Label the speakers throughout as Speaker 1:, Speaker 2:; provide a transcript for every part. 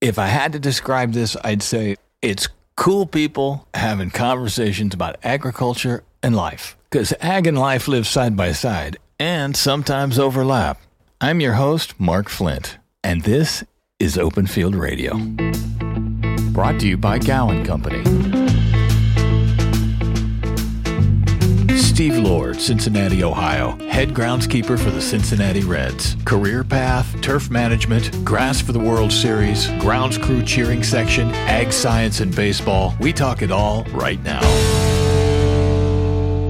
Speaker 1: If I had to describe this, I'd say it's cool people having conversations about agriculture and life. Because ag and life live side by side and sometimes overlap. I'm your host, Mark Flint, and this is Open Field Radio. Brought to you by Gowan Company. Steve Lord, Cincinnati, Ohio, head groundskeeper for the Cincinnati Reds. Career path, turf management, grass for the World Series, grounds crew cheering section, ag science and baseball. We talk it all right now.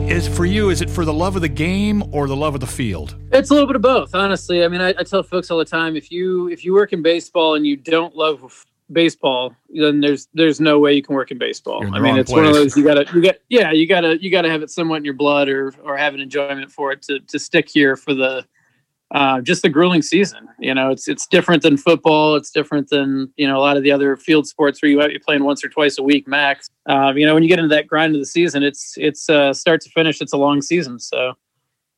Speaker 1: Is for you, is it for the love of the game or the love of the field?
Speaker 2: It's a little bit of both, honestly. I mean, I, I tell folks all the time if you if you work in baseball and you don't love baseball, then there's there's no way you can work in baseball. I mean, it's place. one of those you gotta you got yeah you gotta you gotta have it somewhat in your blood or or have an enjoyment for it to to stick here for the uh, just the grueling season. You know, it's it's different than football. It's different than you know a lot of the other field sports where you might be playing once or twice a week max. Um, you know, when you get into that grind of the season, it's it's uh, start to finish. It's a long season, so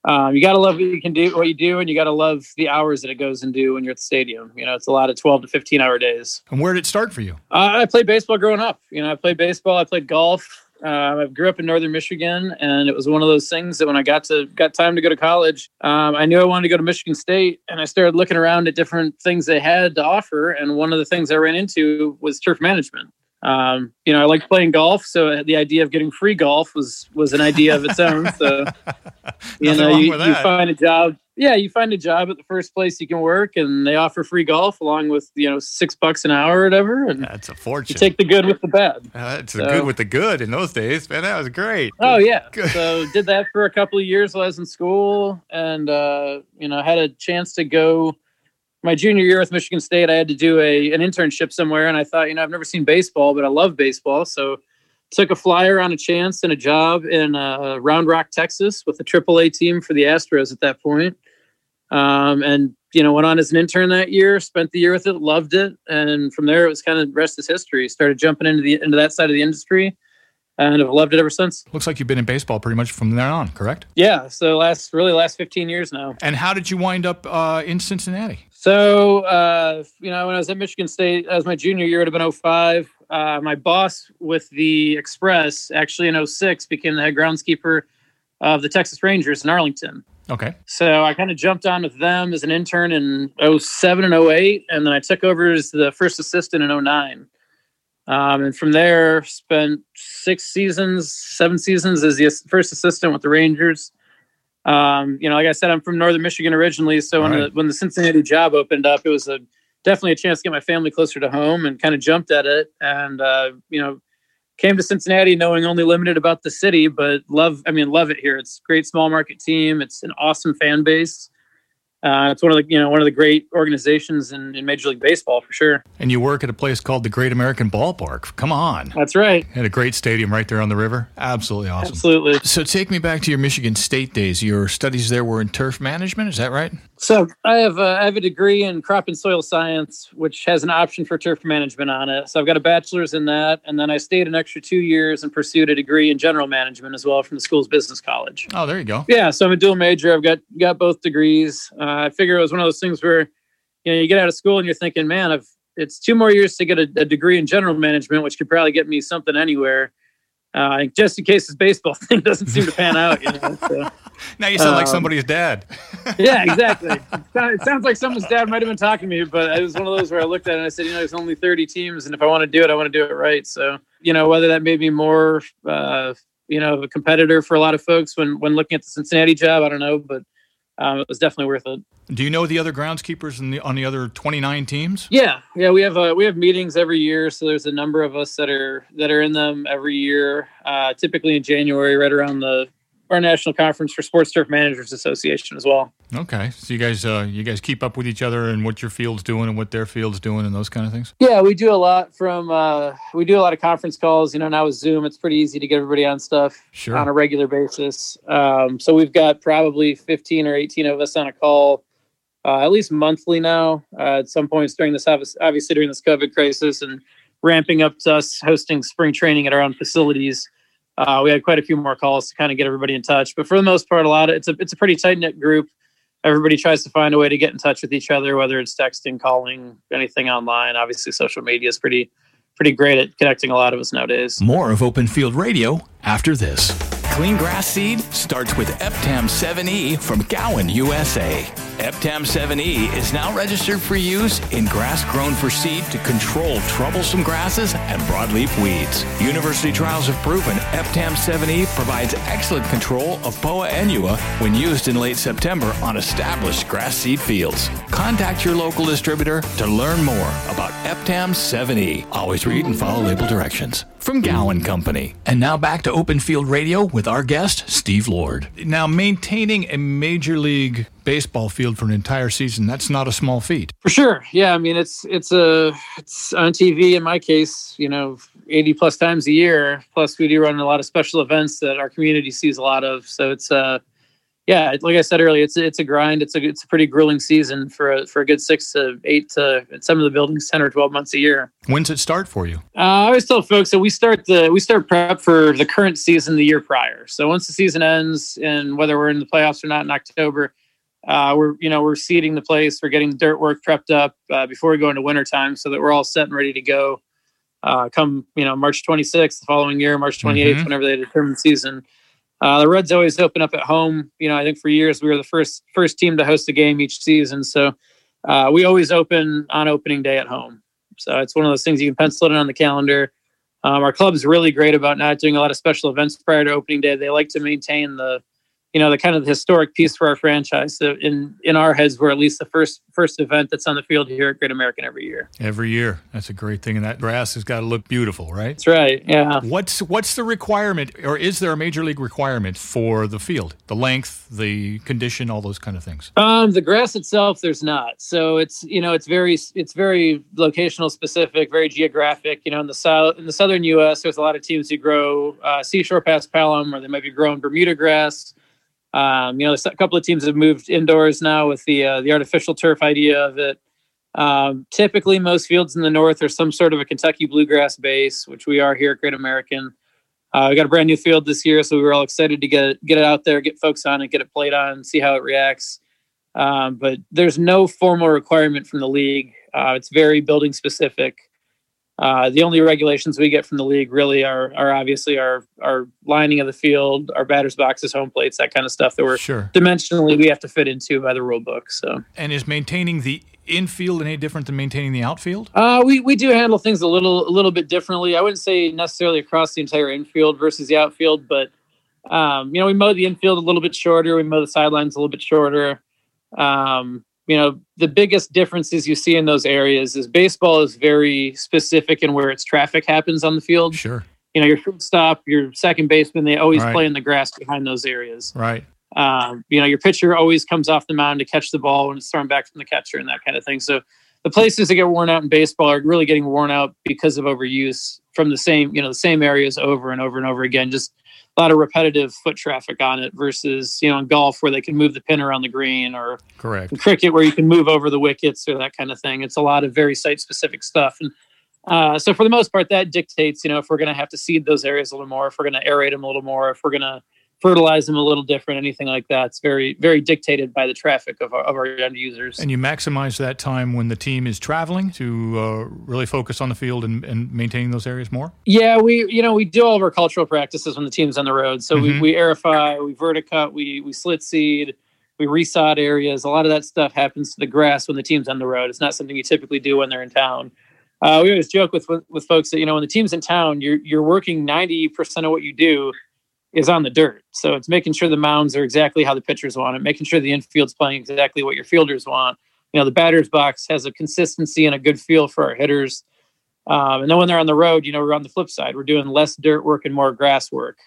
Speaker 2: um, you got to love what you can do, what you do, and you got to love the hours that it goes into when you're at the stadium. You know, it's a lot of 12 to 15 hour days.
Speaker 1: And where did it start for you?
Speaker 2: Uh, I played baseball growing up. You know, I played baseball. I played golf. Uh, I grew up in northern Michigan, and it was one of those things that when I got to got time to go to college, um, I knew I wanted to go to Michigan State, and I started looking around at different things they had to offer. And one of the things I ran into was turf management. Um, you know, I like playing golf, so the idea of getting free golf was was an idea of its own. So, you know, you, you, find a job. Yeah, you find a job at the first place you can work, and they offer free golf along with you know six bucks an hour or whatever. And
Speaker 1: that's a fortune.
Speaker 2: You take the good with the bad.
Speaker 1: Uh, that's so, the good with the good in those days, man. That was great.
Speaker 2: Oh yeah. Good. So did that for a couple of years while I was in school, and uh, you know had a chance to go my junior year with Michigan State, I had to do a an internship somewhere, and I thought, you know, I've never seen baseball, but I love baseball, so took a flyer on a chance and a job in uh, Round Rock, Texas, with the AAA team for the Astros at that point. Um, and you know, went on as an intern that year, spent the year with it, loved it, and from there it was kind of rest is history. Started jumping into the into that side of the industry, and have loved it ever since.
Speaker 1: Looks like you've been in baseball pretty much from there on, correct?
Speaker 2: Yeah. So last really last 15 years now.
Speaker 1: And how did you wind up uh, in Cincinnati?
Speaker 2: So uh, you know, when I was at Michigan State, as my junior year, it would have been 05. Uh, my boss with the Express, actually in 06, became the head groundskeeper of the Texas Rangers in Arlington.
Speaker 1: Okay.
Speaker 2: So I kind of jumped on with them as an intern in 07 and 08, and then I took over as the first assistant in 09. Um, and from there, spent six seasons, seven seasons as the first assistant with the Rangers. Um, you know, like I said, I'm from Northern Michigan originally, so when right. the when the Cincinnati job opened up, it was a definitely a chance to get my family closer to home, and kind of jumped at it. And uh, you know, came to Cincinnati knowing only limited about the city, but love. I mean, love it here. It's a great small market team. It's an awesome fan base. Uh, it's one of the you know one of the great organizations in, in, Major League Baseball for sure.
Speaker 1: And you work at a place called the Great American Ballpark. Come on,
Speaker 2: that's right.
Speaker 1: And a great stadium right there on the river. Absolutely awesome.
Speaker 2: Absolutely.
Speaker 1: So take me back to your Michigan State days. Your studies there were in turf management. Is that right?
Speaker 2: So I have a, I have a degree in crop and soil science, which has an option for turf management on it. So I've got a bachelor's in that, and then I stayed an extra two years and pursued a degree in general management as well from the school's business college.
Speaker 1: Oh, there you go.
Speaker 2: Yeah, so I'm a dual major. I've got got both degrees. Uh, I figure it was one of those things where you know you get out of school and you're thinking, man, I've it's two more years to get a, a degree in general management, which could probably get me something anywhere. Uh, just in case this baseball thing doesn't seem to pan out, you know. So,
Speaker 1: now you sound um, like somebody's dad.
Speaker 2: yeah, exactly. It sounds like someone's dad might have been talking to me, but it was one of those where I looked at it and I said, you know, there's only 30 teams, and if I want to do it, I want to do it right. So, you know, whether that made me more, uh, you know, a competitor for a lot of folks when when looking at the Cincinnati job, I don't know, but um, it was definitely worth it.
Speaker 1: Do you know the other groundskeepers the, on the other 29 teams?
Speaker 2: Yeah, yeah, we have uh, we have meetings every year, so there's a number of us that are that are in them every year. Uh, typically in January, right around the our national conference for Sports Turf Managers Association as well.
Speaker 1: Okay, so you guys uh, you guys keep up with each other and what your field's doing and what their field's doing and those kind of things.
Speaker 2: Yeah, we do a lot from uh, we do a lot of conference calls. You know, now with Zoom, it's pretty easy to get everybody on stuff
Speaker 1: sure.
Speaker 2: on a regular basis. Um, so we've got probably fifteen or eighteen of us on a call. Uh, at least monthly now. Uh, at some points during this, obviously during this COVID crisis, and ramping up to us hosting spring training at our own facilities uh, we had quite a few more calls to kind of get everybody in touch. But for the most part, a lot of it's a it's a pretty tight knit group. everybody tries to find a way to get in touch with each other, whether it's texting, calling, anything online. Obviously, social media is pretty pretty great at connecting a lot of us nowadays.
Speaker 1: More of Open Field Radio after this. Clean grass seed starts with Eptam 7E from Gowan, USA. Eptam 7E is now registered for use in grass grown for seed to control troublesome grasses and broadleaf weeds. University trials have proven Eptam 7E provides excellent control of POA annua when used in late September on established grass seed fields. Contact your local distributor to learn more about Eptam 7E. Always read and follow label directions from Gowan Company. And now back to Open Field Radio with our guest, Steve Lord. Now, maintaining a major league baseball field for an entire season, that's not a small feat.
Speaker 2: For sure. Yeah. I mean, it's, it's a, it's on TV in my case, you know, 80 plus times a year. Plus we do run a lot of special events that our community sees a lot of. So it's, uh, yeah, like I said earlier, it's it's a grind. It's a it's a pretty grueling season for a, for a good six to eight to some of the buildings ten or twelve months a year.
Speaker 1: When's it start for you?
Speaker 2: Uh, I always tell folks that we start the we start prep for the current season the year prior. So once the season ends, and whether we're in the playoffs or not in October, uh, we're you know we're seeding the place. We're getting the dirt work prepped up uh, before we go into wintertime, so that we're all set and ready to go. Uh, come you know March 26th the following year, March 28th, mm-hmm. whenever they determine the season. Uh, the Reds always open up at home. You know, I think for years we were the first first team to host a game each season, so uh, we always open on opening day at home. So it's one of those things you can pencil it in on the calendar. Um, our club's really great about not doing a lot of special events prior to opening day. They like to maintain the you know the kind of the historic piece for our franchise. So in in our heads, we're at least the first first event that's on the field here at Great American every year.
Speaker 1: Every year, that's a great thing, and that grass has got to look beautiful, right?
Speaker 2: That's right. Yeah.
Speaker 1: What's what's the requirement, or is there a major league requirement for the field, the length, the condition, all those kind of things?
Speaker 2: Um, the grass itself, there's not. So it's you know it's very it's very locational specific, very geographic. You know, in the south in the southern U.S., there's a lot of teams who grow uh, seashore paspalum, or they might be growing Bermuda grass um, you know, a couple of teams have moved indoors now with the uh, the artificial turf idea of it. Um, typically, most fields in the north are some sort of a Kentucky bluegrass base, which we are here at Great American. Uh, we got a brand new field this year, so we were all excited to get it, get it out there, get folks on it, get it played on, see how it reacts. Um, but there's no formal requirement from the league. Uh, it's very building specific. Uh, the only regulations we get from the league really are are obviously our our lining of the field, our batters boxes, home plates, that kind of stuff that we're
Speaker 1: sure.
Speaker 2: dimensionally we have to fit into by the rule book. So,
Speaker 1: and is maintaining the infield any different than maintaining the outfield?
Speaker 2: Uh, we we do handle things a little a little bit differently. I wouldn't say necessarily across the entire infield versus the outfield, but um, you know we mow the infield a little bit shorter, we mow the sidelines a little bit shorter. Um, you know the biggest differences you see in those areas is baseball is very specific in where its traffic happens on the field.
Speaker 1: Sure.
Speaker 2: You know your shortstop your second baseman they always right. play in the grass behind those areas.
Speaker 1: Right.
Speaker 2: Um, you know your pitcher always comes off the mound to catch the ball when it's thrown back from the catcher and that kind of thing. So the places that get worn out in baseball are really getting worn out because of overuse from the same you know the same areas over and over and over again just a lot of repetitive foot traffic on it versus you know in golf where they can move the pin around the green or
Speaker 1: correct.
Speaker 2: cricket where you can move over the wickets or that kind of thing. It's a lot of very site specific stuff. And uh, so for the most part that dictates you know if we're going to have to seed those areas a little more if we're going to aerate them a little more if we're going to fertilize them a little different, anything like that. It's very, very dictated by the traffic of our, of our end users.
Speaker 1: And you maximize that time when the team is traveling to uh, really focus on the field and, and maintaining those areas more?
Speaker 2: Yeah, we, you know, we do all of our cultural practices when the team's on the road. So mm-hmm. we, we aerify, we verticut, we, we slit seed, we resod areas. A lot of that stuff happens to the grass when the team's on the road. It's not something you typically do when they're in town. Uh, we always joke with, with, with folks that you know when the team's in town, you're you're working ninety percent of what you do is on the dirt. So it's making sure the mounds are exactly how the pitchers want it, making sure the infield's playing exactly what your fielders want. You know, the batter's box has a consistency and a good feel for our hitters. Um, and then when they're on the road, you know, we're on the flip side. We're doing less dirt work and more grass work.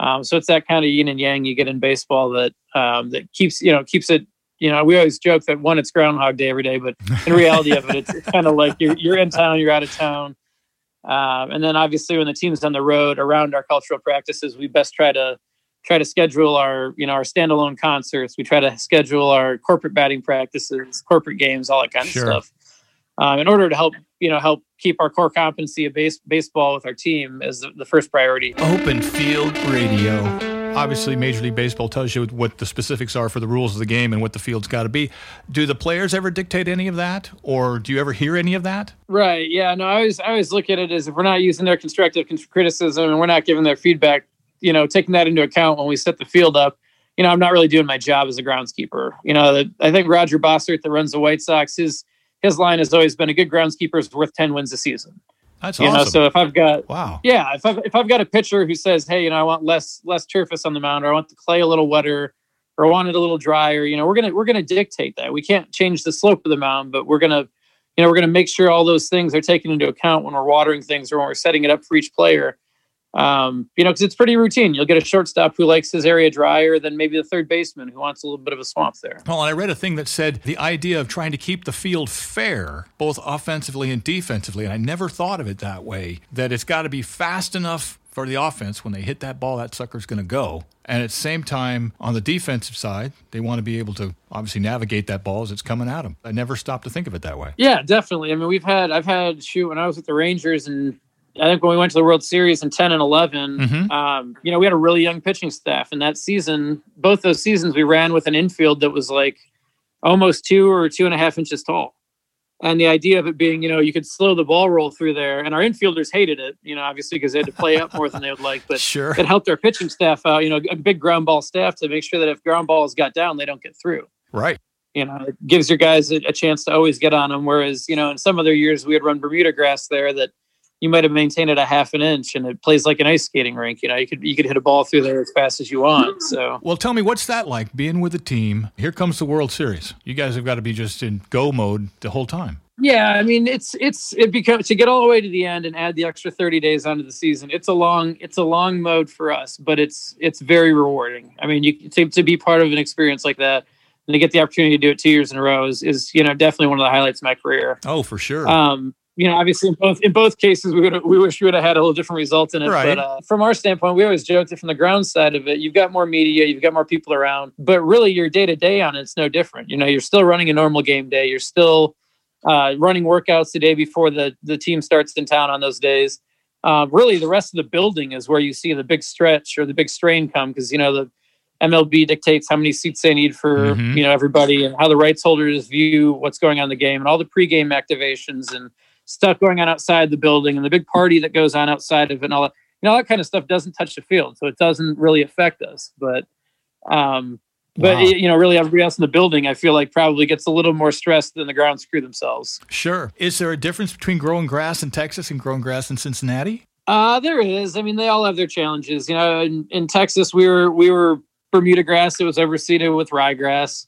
Speaker 2: Um, so it's that kind of yin and yang you get in baseball that um, that keeps you know keeps it. You know, we always joke that one, it's Groundhog Day every day, but in reality of it, it's, it's kind of like you're you're in town, you're out of town. Um, and then obviously when the team's on the road around our cultural practices, we best try to try to schedule our you know our standalone concerts. We try to schedule our corporate batting practices, corporate games, all that kind
Speaker 1: sure.
Speaker 2: of stuff. Um, in order to help you know help keep our core competency of base, baseball with our team as the, the first priority.
Speaker 1: Open Field Radio obviously oh. Major League Baseball tells you what the specifics are for the rules of the game and what the field's got to be. Do the players ever dictate any of that, or do you ever hear any of that?
Speaker 2: Right. Yeah. No. I always I always look at it as if we're not using their constructive criticism and we're not giving their feedback, you know, taking that into account when we set the field up. You know, I'm not really doing my job as a groundskeeper. You know, the, I think Roger Bossard that runs the White Sox, his his line has always been a good groundskeeper is worth ten wins a season.
Speaker 1: That's
Speaker 2: you
Speaker 1: awesome.
Speaker 2: know, so if I've got
Speaker 1: wow,
Speaker 2: yeah, if I've if I've got a pitcher who says, hey, you know, I want less less Turface on the mound, or I want the clay a little wetter, or I want it a little drier, you know, we're gonna we're gonna dictate that. We can't change the slope of the mound, but we're gonna, you know, we're gonna make sure all those things are taken into account when we're watering things or when we're setting it up for each player. Um, you know, because it's pretty routine. You'll get a shortstop who likes his area drier than maybe the third baseman who wants a little bit of a swamp there.
Speaker 1: Well, and I read a thing that said the idea of trying to keep the field fair, both offensively and defensively, and I never thought of it that way, that it's got to be fast enough for the offense when they hit that ball, that sucker's going to go. And at the same time, on the defensive side, they want to be able to obviously navigate that ball as it's coming at them. I never stopped to think of it that way.
Speaker 2: Yeah, definitely. I mean, we've had, I've had, shoot, when I was with the Rangers and I think when we went to the World Series in 10 and 11,
Speaker 1: Mhm.
Speaker 2: um, you know, we had a really young pitching staff. And that season, both those seasons, we ran with an infield that was like almost two or two and a half inches tall. And the idea of it being, you know, you could slow the ball roll through there. And our infielders hated it, you know, obviously because they had to play up more than they would like. But
Speaker 1: Sure.
Speaker 2: it helped our pitching staff out, you know, a big ground ball staff to make sure that if ground balls got down, they don't get through
Speaker 1: Right.
Speaker 2: you know, it gives your guys a, a chance to always get on them. Whereas, you know, in some other years we had run Bermuda grass there that you might have maintained it a half an inch and it plays like an ice skating rink. You know, you could you could hit a ball through there as fast as you want. So
Speaker 1: Well, tell me, what's that like being with a team? Here comes the World Series. You guys have got to be just in go mode the whole time.
Speaker 2: yeah, I mean it's it's it becomes to get all the way to the end and add the extra 30 days onto the season. It's a long it's a long mode for us, but it's it's very rewarding. I mean, you to, to be part of an experience like that and to get the opportunity to do it two years in a row is, is you know definitely one of the highlights of my career.
Speaker 1: Oh, for sure.
Speaker 2: Um, you know, obviously in both in both cases, we would we wish we would have had a little different result in it.
Speaker 1: Right.
Speaker 2: But uh, from our standpoint, we always joked that from the ground side of it, you've got more media, you've got more people around, but really your day to day on it's no different. You know, you're still running a normal game day. You're still uh, running workouts the day before the the team starts in town on those days. Um, really, the rest of the building is where you see the big stretch or the big strain come because you know the MLB dictates how many seats they need for
Speaker 1: Mhm.
Speaker 2: you know everybody and how the rights holders view what's going on in the game and all the pregame activations and stuff going on outside the building and the big party that goes on outside of it and all that. You know, that kind of stuff doesn't touch the field, so it doesn't really affect us. But, um, but
Speaker 1: Wow.
Speaker 2: you know, really everybody else in the building, I feel like probably gets a little more stressed than the ground crew themselves.
Speaker 1: sure. Is there a difference between growing grass in Texas and growing grass in Cincinnati?
Speaker 2: Uh, there is. I mean, they all have their challenges. You know, in, in Texas, we were we were Bermuda grass that was overseeded with ryegrass.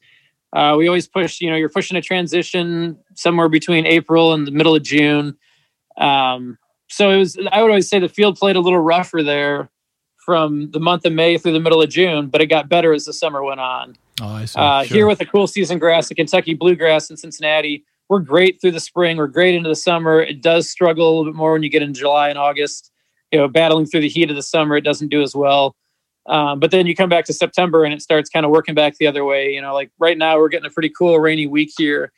Speaker 2: Uh, we always push. You know, you're pushing a transition somewhere between April and the middle of June. Um, so it was. I would always say the field played a little rougher there from the month of May through the middle of June, but it got better as the summer went on.
Speaker 1: Oh, I see.
Speaker 2: Uh,
Speaker 1: Sure.
Speaker 2: Here with the cool season grass, the Kentucky bluegrass in Cincinnati, we're great through the spring. We're great into the summer. It does struggle a little bit more when you get into July and August. You know, battling through the heat of the summer, it doesn't do as well. Um, but then you come back to September and it starts kind of working back the other way. You know, like right now we're getting a pretty cool rainy week here,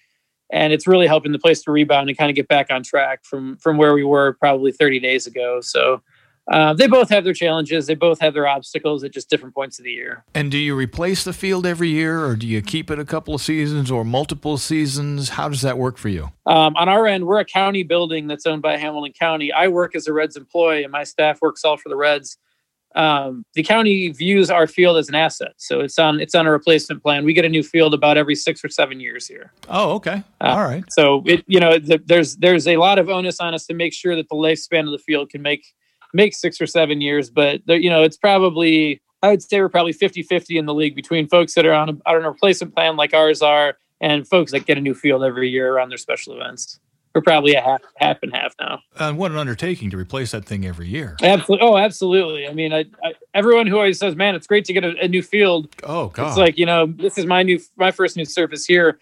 Speaker 2: and it's really helping the place to rebound and kind of get back on track from from where we were probably 30 days ago. So. Uh, they both have their challenges. They both have their obstacles at just different points of the year.
Speaker 1: and do you replace the field every year, or do you keep it a couple of seasons or multiple seasons? How does that work for you?
Speaker 2: Um, on our end, we're a county building that's owned by Hamilton County. I work as a Reds employee, and my staff works all for the Reds. Um, the county views our field as an asset, so it's on it's on a replacement plan. We get a new field about every six or seven years here.
Speaker 1: Oh, okay.
Speaker 2: Uh,
Speaker 1: All right.
Speaker 2: So it you know the, there's there's a lot of onus on us to make sure that the lifespan of the field can make make six or seven years. But there, you know it's probably I would say we're probably 50-50 in the league between folks that are on a, on a replacement plan like ours are and folks that get a new field every year around their special events. We're probably a half half and half now.
Speaker 1: And what an undertaking to replace that thing every year.
Speaker 2: Absolutely. Oh, absolutely. I mean, I, I, everyone who always says, "Man, it's great to get a, a new field."
Speaker 1: Oh, God.
Speaker 2: It's like you know, this is my new my first new surface here.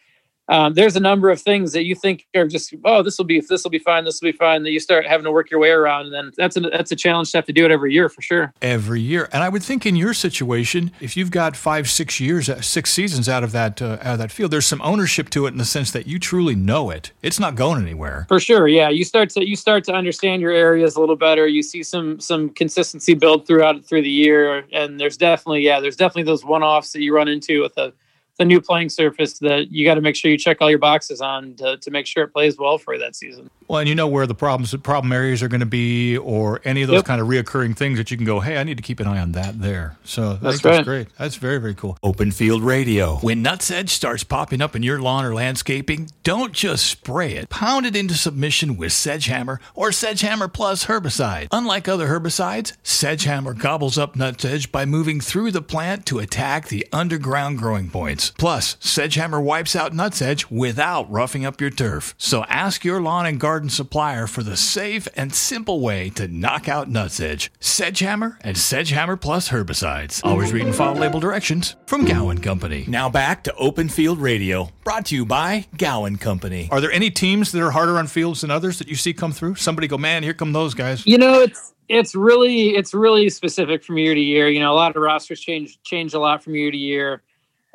Speaker 2: Um, there's a number of things that you think are just oh this will be this will be fine this will be fine that you start having to work your way around and then that's a that's a challenge to have to do it every year for sure.
Speaker 1: Every year. And i would think in your situation if you've got five six years uh, six seasons out of that uh, out of that field there's some ownership to it in the sense that you truly know it. It's not going anywhere.
Speaker 2: For sure yeah. You start to you start to understand your areas a little better. You see some some consistency build throughout through the year and there's definitely yeah there's definitely those one-offs that you run into with a the new playing surface that you got to make sure you check all your boxes on to, to make sure it plays well for you that season.
Speaker 1: Well, and you know where the problems, problem areas are going to be, or any of those yep. kind of reoccurring things that you can go, hey, I need to keep an eye on that there. So that's, that's great. That's very, very cool. Open Field Radio. When Nutsedge starts popping up in your lawn or landscaping, don't just spray it. Pound it into submission with Sedgehammer or Sedgehammer Plus herbicide. Unlike other herbicides, Sedgehammer gobbles up Nutsedge by moving through the plant to attack the underground growing points. Plus, Sedgehammer wipes out Nutsedge without roughing up your turf. So ask your lawn and garden garden supplier for the safe and simple way to knock out nutsedge. Sedgehammer and Sedgehammer Plus herbicides. Always read and follow label directions from Gowan Company. Now back to Open Field Radio, brought to you by Gowan Company. Are there any teams that are harder on fields than others that you see come through? Somebody go, man, here come those guys.
Speaker 2: You know, it's it's really it's really specific from year to year. You know, a lot of rosters change change a lot from year to year.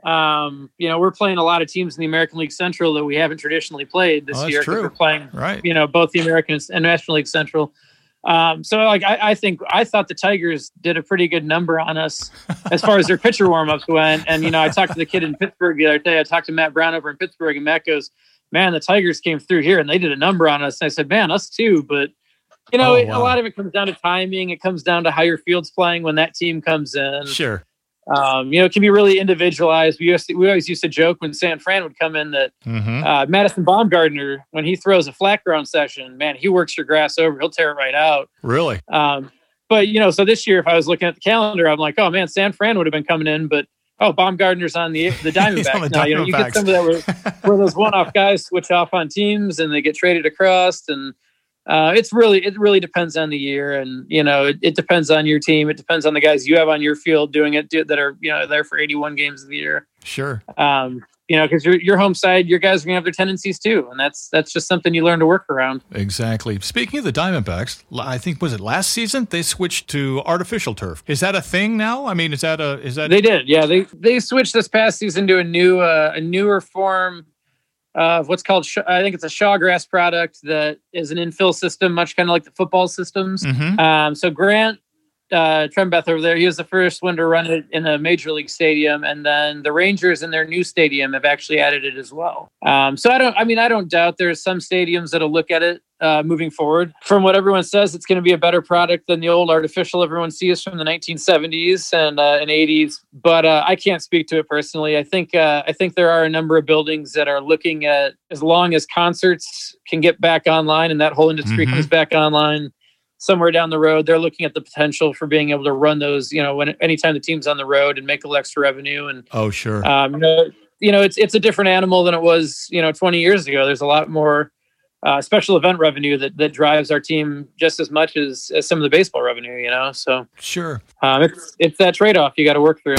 Speaker 2: Um, you know, we're playing a lot of teams in the American League Central that we haven't traditionally played this
Speaker 1: oh,
Speaker 2: year.
Speaker 1: True.
Speaker 2: We're playing,
Speaker 1: right?
Speaker 2: You know, both the American and National League Central. Um, so, like, I, I, think I thought the Tigers did a pretty good number on us as far as their pitcher warmups went. And you know, I talked to the kid in Pittsburgh the other day. I talked to Matt Brown over in Pittsburgh, and Matt goes, "Man, the Tigers came through here and they did a number on us." And I said, "Man, us too." But you know, oh, wow. a lot of it comes down to timing. It comes down to how your field's playing when that team comes in.
Speaker 1: Sure.
Speaker 2: Um, you know, it can be really individualized. We used to, we always used to joke when San Fran would come in that mm-hmm. uh, Madison Bumgarner, when he throws a flat ground session, man, he works your grass over. He'll tear it right out.
Speaker 1: Really?
Speaker 2: Um, but you know, so this year, if I was looking at the calendar, I'm like, oh man, San Fran would have been coming in, but oh, Bumgarner's on the the Diamondbacks
Speaker 1: now.
Speaker 2: You know, you get some of that where, where those one off guys switch off on teams and they get traded across and uh, it's really it really depends on the year, and you know it, it, depends on your team. It depends on the guys you have on your field doing it do, that are you know there for 81 games of the year.
Speaker 1: Sure.
Speaker 2: Um, you know, because your your home side, your guys are gonna have their tendencies too, and that's that's just something you learn to work around.
Speaker 1: Exactly. Speaking of the Diamondbacks, I think was it last season they switched to artificial turf. Is that a thing now? I mean, is that a is that
Speaker 2: they did? Yeah, they they switched this past season to a new uh, a newer form of what's called I think it's a Shawgrass product that is an infill system, much kind of like the football systems.
Speaker 1: Mm-hmm.
Speaker 2: Um, so Grant uh, Trenbeath over there, he was the first one to run it in a major league stadium, and then the Rangers in their new stadium have actually added it as well. Um, so I don't, I mean, I don't doubt there's some stadiums that'll look at it uh, moving forward. From what everyone says, it's going to be a better product than the old artificial everyone sees from the 1970s and uh, and 80s. But uh, I can't speak to it personally. I think uh, I think there are a number of buildings that are looking at as long as concerts can get back online and that whole industry mm-hmm. comes back online somewhere down the road, they're looking at the potential for being able to run those, you know, when anytime the team's on the road and make a little extra revenue. And
Speaker 1: oh, sure,
Speaker 2: um, you know, you know, it's it's a different animal than it was, you know, 20 years ago. There's a lot more uh, special event revenue that that drives our team just as much as, as some of the baseball revenue, you know. So
Speaker 1: sure,
Speaker 2: um, it's it's that trade off you got to work through.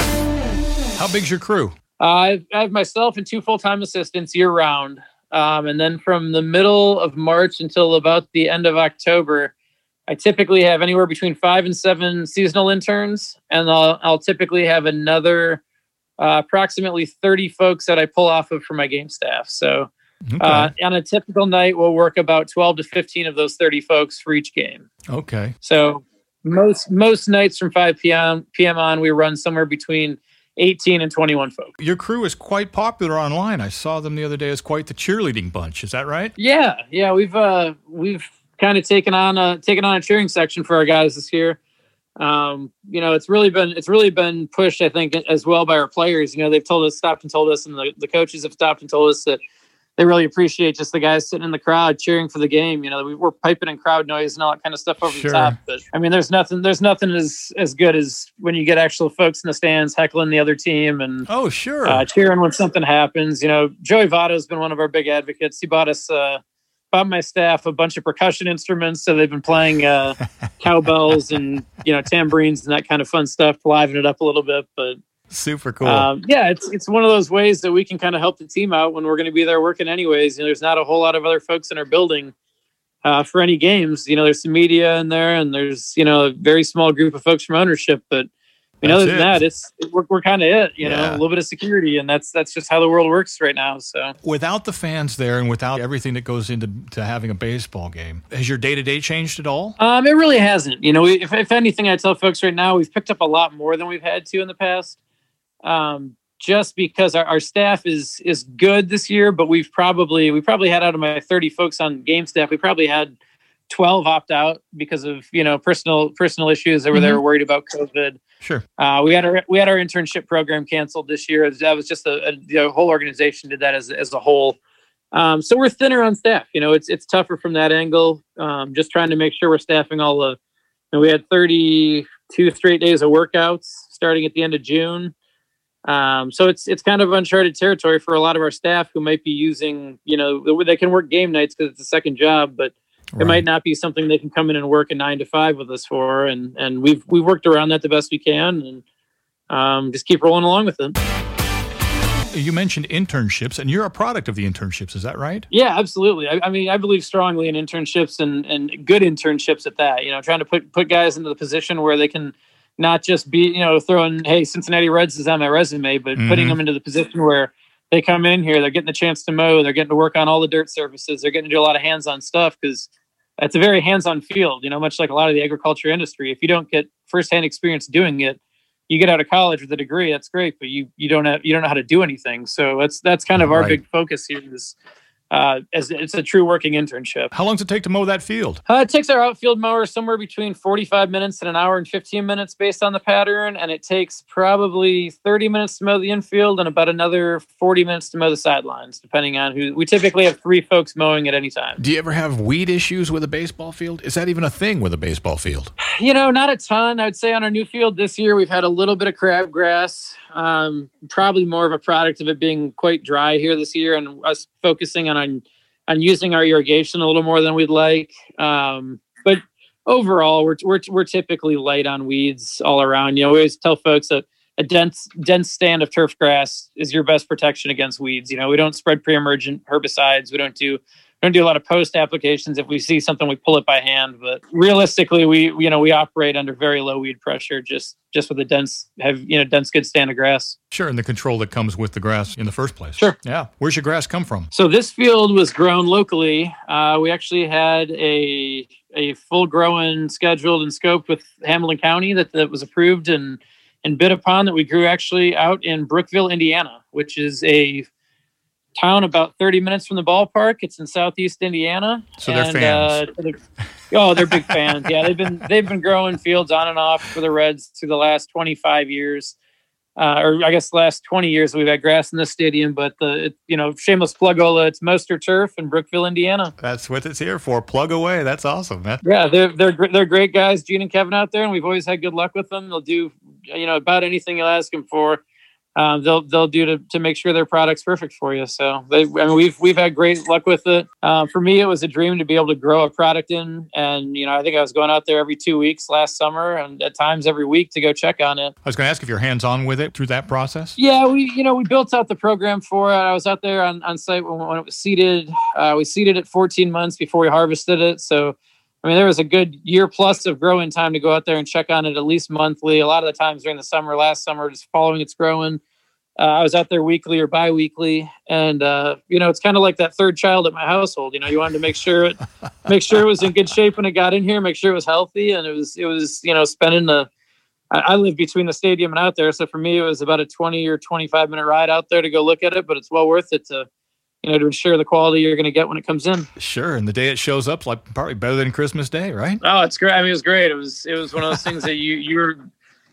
Speaker 1: How big's your crew?
Speaker 2: Uh, I have myself and two full time assistants year round. Um, and then from the middle of March until about the end of October, I typically have anywhere between five and seven seasonal interns, and I'll, I'll typically have another uh, approximately 30 folks that I pull off of for my game staff. So okay. uh, on a typical night, we'll work about 12 to 15 of those 30 folks for each game.
Speaker 1: Okay.
Speaker 2: So most most nights from 5 p.m. p.m. on, we run somewhere between 18 and 21 folks.
Speaker 1: Your crew is quite popular online. I saw them the other day as quite the cheerleading bunch. Is that right?
Speaker 2: Yeah, yeah. We've uh, we've kind of taken on a taken on a cheering section for our guys this year. Um, you know, it's really been it's really been pushed, I think, as well by our players. You know, they've told us, stopped and told us, and the, the coaches have stopped and told us that they really appreciate just the guys sitting in the crowd cheering for the game. You know, we were piping in crowd noise and all that kind of stuff over
Speaker 1: sure.
Speaker 2: the top. But I mean, there's nothing there's nothing as as good as when you get actual folks in the stands heckling the other team and
Speaker 1: oh sure
Speaker 2: uh, cheering when something happens. You know, Joey Votto has been one of our big advocates. He bought us. Uh, bought my staff a bunch of percussion instruments, so they've been playing uh, cowbells and you know tambourines and that kind of fun stuff to liven it up a little bit. But
Speaker 1: Super cool.
Speaker 2: Um, yeah, it's it's one of those ways that we can kind of help the team out when we're going to be there working anyways. You know, there's not a whole lot of other folks in our building uh, for any games. You know, there's some media in there, and there's you know a very small group of folks from ownership, but I mean, other than it. that, it's we're, we're kind of it. You yeah. know, a little bit of security, and that's that's just how the world works right now. So
Speaker 1: without the fans there, and without everything that goes into to having a baseball game, has your day to day changed at all?
Speaker 2: Um, it really hasn't. You know, we, if if anything, I tell folks right now, we've picked up a lot more than we've had to in the past. Um, just because our, our staff is is good this year, but we've probably we probably had out of my 30 folks on game staff, we probably had 12 opt out because of you know personal personal issues that were mm-hmm. they were worried about COVID.
Speaker 1: Sure.
Speaker 2: Uh, we had our we had our internship program canceled this year. That was just a, a the whole organization did that as as a whole. Um, so we're thinner on staff. You know, it's it's tougher from that angle. Um, just trying to make sure we're staffing all the. And we had 32 straight days of workouts starting at the end of June. Um, so it's it's kind of uncharted territory for a lot of our staff who might be using. You know, they can work game nights because it's a second job, but it might not be something they can come in and work a nine to five with us for, and and we've we've worked around that the best we can, and um, just keep rolling along with it.
Speaker 1: You mentioned internships, and you're a product of the internships. Is that right?
Speaker 2: Yeah, absolutely. I, I, mean, I believe strongly in internships and and good internships at that. You know, trying to put put guys into the position where they can not just be you know throwing hey Cincinnati Reds is on my resume, but mm-hmm. putting them into the position where they come in here, they're getting the chance to mow, they're getting to work on all the dirt surfaces, they're getting to do a lot of hands on stuff because it's a very hands-on field you know much like a lot of the agriculture industry if you don't get firsthand experience doing it you get out of college with a degree that's great but you you don't have you don't know how to do anything so that's that's kind of our right. big focus here is uh, as it's a true working internship.
Speaker 1: How long does it take to mow that field?
Speaker 2: Uh, it takes our outfield mower somewhere between 45 minutes and an hour and 15 minutes based on the pattern. And it takes probably 30 minutes to mow the infield and about another 40 minutes to mow the sidelines, depending on who. We typically have three folks mowing at any time.
Speaker 1: Do you ever have weed issues with a baseball field? Is that even a thing with a baseball field?
Speaker 2: You know, not a ton. I would say on our new field this year, we've had a little bit of crabgrass. Um, probably more of a product of it being quite dry here this year and us focusing on on, on using our irrigation a little more than we'd like. Um, but overall, we're, we're we're typically light on weeds all around. You know, we always tell folks that a dense dense stand of turf grass is your best protection against weeds. You know, we don't spread pre-emergent herbicides. We don't do don't do a lot of post applications. If we see something, we pull it by hand. But realistically, we you know we operate under very low weed pressure, just just with a dense have you know dense good stand of grass.
Speaker 1: Sure, and the control that comes with the grass in the first place.
Speaker 2: Sure.
Speaker 1: Yeah. Where's your grass come from?
Speaker 2: So this field was grown locally. Uh, we actually had a a full growing scheduled and scoped with Hamilton County that, that was approved and and bid upon that we grew actually out in Brookville, Indiana, which is a town about 30 minutes from the ballpark. It's in southeast Indiana.
Speaker 1: So they're fans.
Speaker 2: Uh, they're, oh, they're big fans. Yeah, they've been they've been growing fields on and off for the Reds through the last 25 years. Uh, or I guess the last 20 years we've had grass in the stadium, but the it, you know shameless plug Ola, it's Moster Turf in Brookville, Indiana.
Speaker 1: That's what it's here for. Plug away. That's awesome, man.
Speaker 2: Yeah, they're they're they're great guys, Gene and Kevin out there, and we've always had good luck with them. They'll do you know about anything you'll ask them for um, they'll they'll do to, to make sure their product's perfect for you. So they, I mean, we've we've had great luck with it. Uh, for me, it was a dream to be able to grow a product in, and you know, I think I was going out there every two weeks last summer, and at times every week to go check on it.
Speaker 1: I was going to ask if you're hands on with it through that process.
Speaker 2: Yeah, we you know we built out the program for it. I was out there on on site when, when it was seeded. Uh, we seeded it 14 months before we harvested it, so I mean, there was a good year plus of growing time to go out there and check on it at least monthly. A lot of the times during the summer, last summer, just following its growing. Uh, I was out there weekly or biweekly, and uh, you know, it's kind of like that third child at my household. You know, you wanted to make sure it, make sure it was in good shape when it got in here, make sure it was healthy, and it was, it was, you know, spending the. I, I live between the stadium and out there, so for me, it was about a twenty or twenty-five minute ride out there to go look at it, but it's well worth it to you know, to ensure the quality you're going to get when it comes in.
Speaker 1: Sure, and the day it shows up, like probably better than Christmas Day, right?
Speaker 2: Oh, it's great. I mean, it was great. It was it was one of those things that you you were.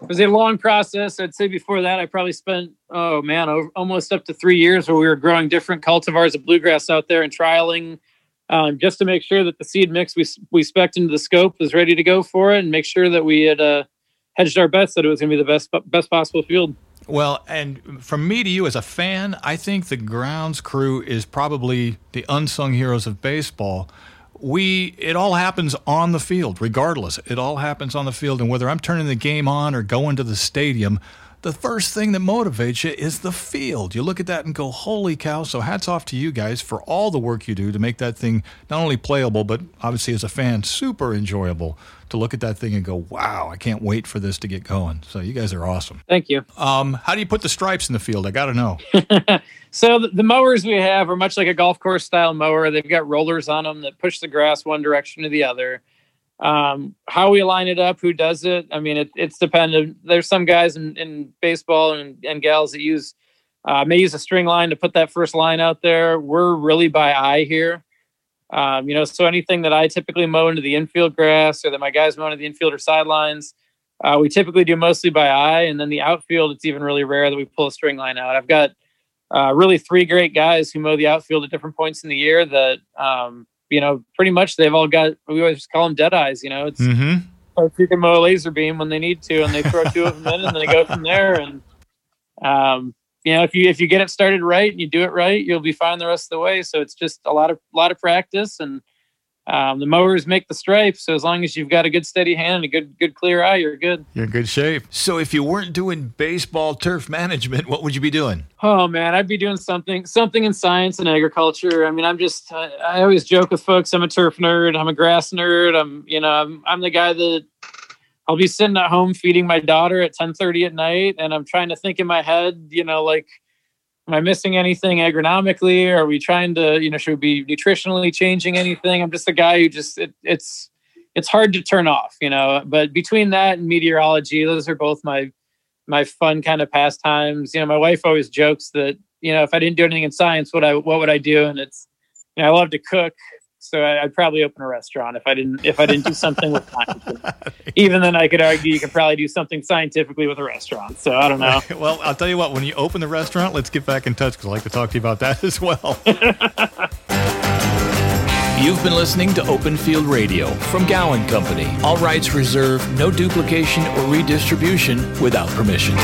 Speaker 2: It was a long process. I'd say before that, I probably spent oh man, almost up to three years where we were growing different cultivars of bluegrass out there and trialing, um, just to make sure that the seed mix we we spec into the scope was ready to go for it, and make sure that we had uh, hedged our bets that it was going to be the best best possible field.
Speaker 1: Well, and from me to you as a fan, I think the grounds crew is probably the unsung heroes of baseball. We it all happens on the field, regardless. It all happens on the field, and whether I'm turning the game on or going to the stadium, the first thing that motivates you is the field. You look at that and go, holy cow. So hats off to you guys for all the work you do to make that thing not only playable, but obviously as a fan, super enjoyable to look at that thing and go, wow, I can't wait for this to get going. So you guys are awesome.
Speaker 2: Thank you.
Speaker 1: Um, how do you put the stripes in the field? I got to know.
Speaker 2: so the, the, mowers we have are much like a golf course style mower. They've got rollers on them that push the grass one direction to the other. Um, how we line it up, who does it? I mean, it, it's dependent. There's some guys in, in baseball and, and gals that use uh, may use a string line to put that first line out there. We're really by eye here. Um, you know, so anything that I typically mow into the infield grass or that my guys mow into the infield or sidelines, uh, we typically do mostly by eye. And then the outfield, it's even really rare that we pull a string line out. I've got uh, really three great guys who mow the outfield at different points in the year that um, you know, pretty much they've all got, we always call them dead eyes, you know, it's, mm-hmm. you can mow a laser beam when they need to, and they throw two of them in and then they go from there. And, um, you know, if you, if you get it started right and you do it right, you'll be fine the rest of the way. So it's just a lot of, lot of practice and, um, the mowers make the stripes, so as long as you've got a good steady hand and a good good clear eye, you're good.
Speaker 1: You're in good shape. So if you weren't doing baseball turf management, what would you be doing?
Speaker 2: Oh man, I'd be doing something something in science and agriculture. I mean, I'm just I, I always joke with folks. I'm a turf nerd. I'm a grass nerd. I'm you know I'm I'm the guy that I'll be sitting at home feeding my daughter at 10:30 at night, and I'm trying to think in my head, you know, like am I missing anything agronomically? Are we trying to, you know, should we be nutritionally changing anything? I'm just a guy who just it, it's it's hard to turn off, you know. But between that and meteorology, those are both my my fun kind of pastimes. You know, my wife always jokes that you know if I didn't do anything in science, what I what would I do? And it's you know, I love to cook, so I'd probably open a restaurant if I didn't if I didn't do something with science. Even then, I could argue you could probably do something scientifically with a restaurant. So I don't know.
Speaker 1: well, I'll tell you what. When you open the restaurant, let's get back in touch because I'd like to talk to you about that as well.
Speaker 3: You've been listening to Open Field Radio from Gowan Company. All rights reserved. No duplication or redistribution without permission.